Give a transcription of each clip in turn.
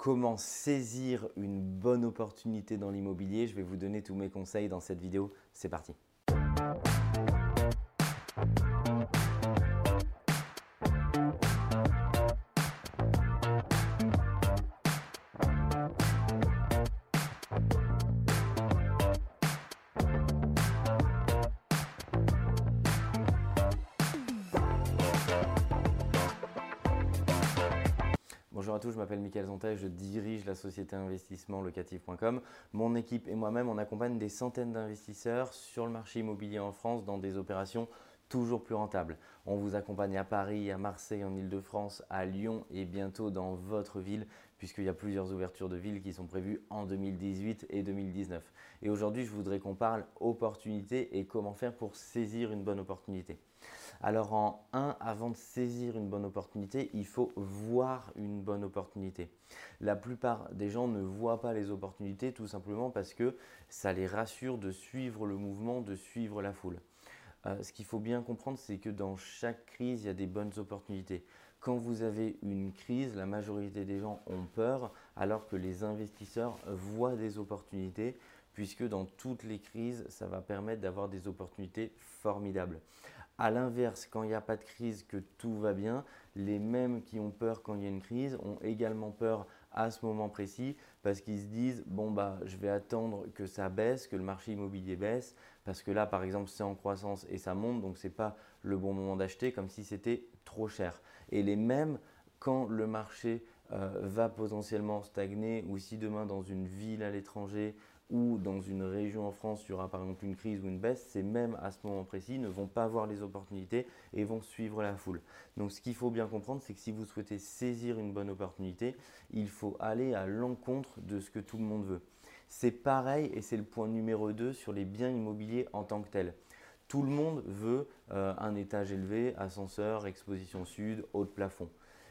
comment saisir une bonne opportunité dans l'immobilier. Je vais vous donner tous mes conseils dans cette vidéo. C'est parti. Bonjour à tous, je m'appelle Michael Zonta je dirige la société investissement locatif.com. Mon équipe et moi-même, on accompagne des centaines d'investisseurs sur le marché immobilier en France dans des opérations toujours plus rentables. On vous accompagne à Paris, à Marseille, en Ile-de-France, à Lyon et bientôt dans votre ville, puisqu'il y a plusieurs ouvertures de villes qui sont prévues en 2018 et 2019. Et aujourd'hui, je voudrais qu'on parle opportunité et comment faire pour saisir une bonne opportunité. Alors en 1, avant de saisir une bonne opportunité, il faut voir une bonne opportunité. La plupart des gens ne voient pas les opportunités tout simplement parce que ça les rassure de suivre le mouvement, de suivre la foule. Euh, ce qu'il faut bien comprendre, c'est que dans chaque crise, il y a des bonnes opportunités. Quand vous avez une crise, la majorité des gens ont peur alors que les investisseurs voient des opportunités puisque dans toutes les crises, ça va permettre d'avoir des opportunités formidables. A l'inverse, quand il n'y a pas de crise, que tout va bien, les mêmes qui ont peur quand il y a une crise ont également peur à ce moment précis parce qu'ils se disent bon bah je vais attendre que ça baisse, que le marché immobilier baisse parce que là par exemple c'est en croissance et ça monte donc ce n'est pas le bon moment d'acheter comme si c'était trop cher. Et les mêmes quand le marché euh, va potentiellement stagner ou si demain dans une ville à l'étranger ou dans une région en France, il y aura par exemple une crise ou une baisse, ces mêmes à ce moment précis ne vont pas voir les opportunités et vont suivre la foule. Donc ce qu'il faut bien comprendre, c'est que si vous souhaitez saisir une bonne opportunité, il faut aller à l'encontre de ce que tout le monde veut. C'est pareil et c'est le point numéro 2 sur les biens immobiliers en tant que tels. Tout le monde veut euh, un étage élevé, ascenseur, exposition sud, haut de plafond.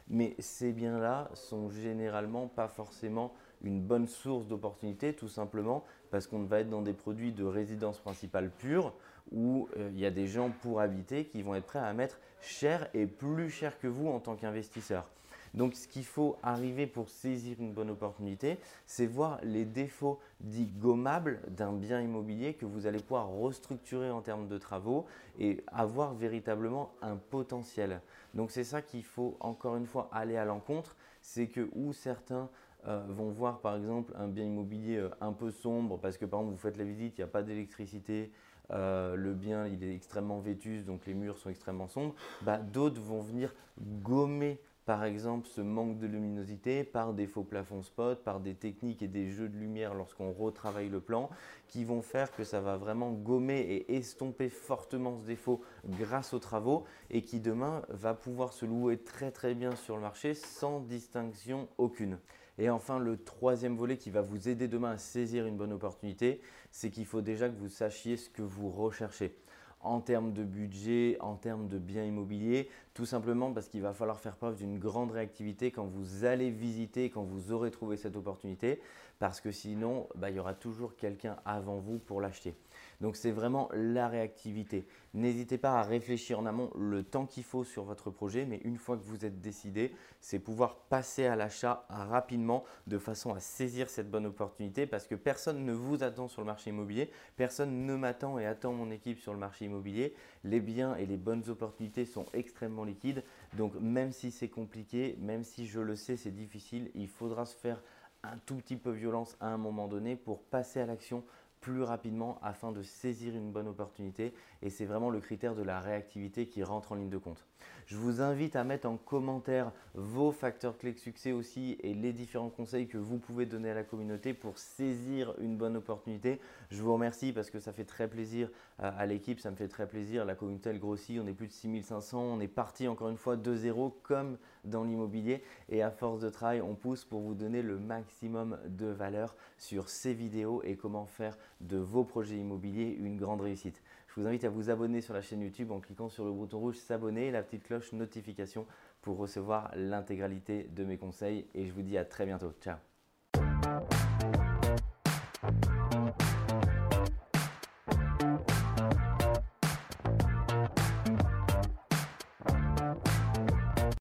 Mais ces biens-là sont généralement pas forcément une bonne source d'opportunité, tout simplement parce qu'on va être dans des produits de résidence principale pure où euh, il y a des gens pour habiter qui vont être prêts à mettre cher et plus cher que vous en tant qu'investisseur. Donc ce qu'il faut arriver pour saisir une bonne opportunité, c'est voir les défauts dits gommables d'un bien immobilier que vous allez pouvoir restructurer en termes de travaux et avoir véritablement un potentiel. Donc c'est ça qu'il faut encore une fois aller à l'encontre, c'est que où certains euh, vont voir par exemple un bien immobilier euh, un peu sombre parce que par exemple vous faites la visite, il n'y a pas d'électricité, euh, le bien il est extrêmement vétuste donc les murs sont extrêmement sombres, bah, d'autres vont venir gommer par exemple ce manque de luminosité par des faux plafonds spot, par des techniques et des jeux de lumière lorsqu'on retravaille le plan qui vont faire que ça va vraiment gommer et estomper fortement ce défaut grâce aux travaux et qui demain va pouvoir se louer très très bien sur le marché sans distinction aucune. Et enfin, le troisième volet qui va vous aider demain à saisir une bonne opportunité, c'est qu'il faut déjà que vous sachiez ce que vous recherchez en termes de budget, en termes de biens immobiliers, tout simplement parce qu'il va falloir faire preuve d'une grande réactivité quand vous allez visiter, quand vous aurez trouvé cette opportunité, parce que sinon, bah, il y aura toujours quelqu'un avant vous pour l'acheter. Donc c'est vraiment la réactivité. N'hésitez pas à réfléchir en amont le temps qu'il faut sur votre projet, mais une fois que vous êtes décidé, c'est pouvoir passer à l'achat rapidement de façon à saisir cette bonne opportunité parce que personne ne vous attend sur le marché immobilier, personne ne m'attend et attend mon équipe sur le marché immobilier. Les biens et les bonnes opportunités sont extrêmement liquides, donc même si c'est compliqué, même si je le sais c'est difficile, il faudra se faire un tout petit peu violence à un moment donné pour passer à l'action plus rapidement afin de saisir une bonne opportunité et c'est vraiment le critère de la réactivité qui rentre en ligne de compte. Je vous invite à mettre en commentaire vos facteurs clés de succès aussi et les différents conseils que vous pouvez donner à la communauté pour saisir une bonne opportunité. Je vous remercie parce que ça fait très plaisir à l'équipe, ça me fait très plaisir. La communauté elle grossit, on est plus de 6500, on est parti encore une fois de zéro comme dans l'immobilier et à force de travail on pousse pour vous donner le maximum de valeur sur ces vidéos et comment faire de vos projets immobiliers une grande réussite. Je vous invite à vous abonner sur la chaîne YouTube en cliquant sur le bouton rouge s'abonner et la petite cloche notification pour recevoir l'intégralité de mes conseils et je vous dis à très bientôt. Ciao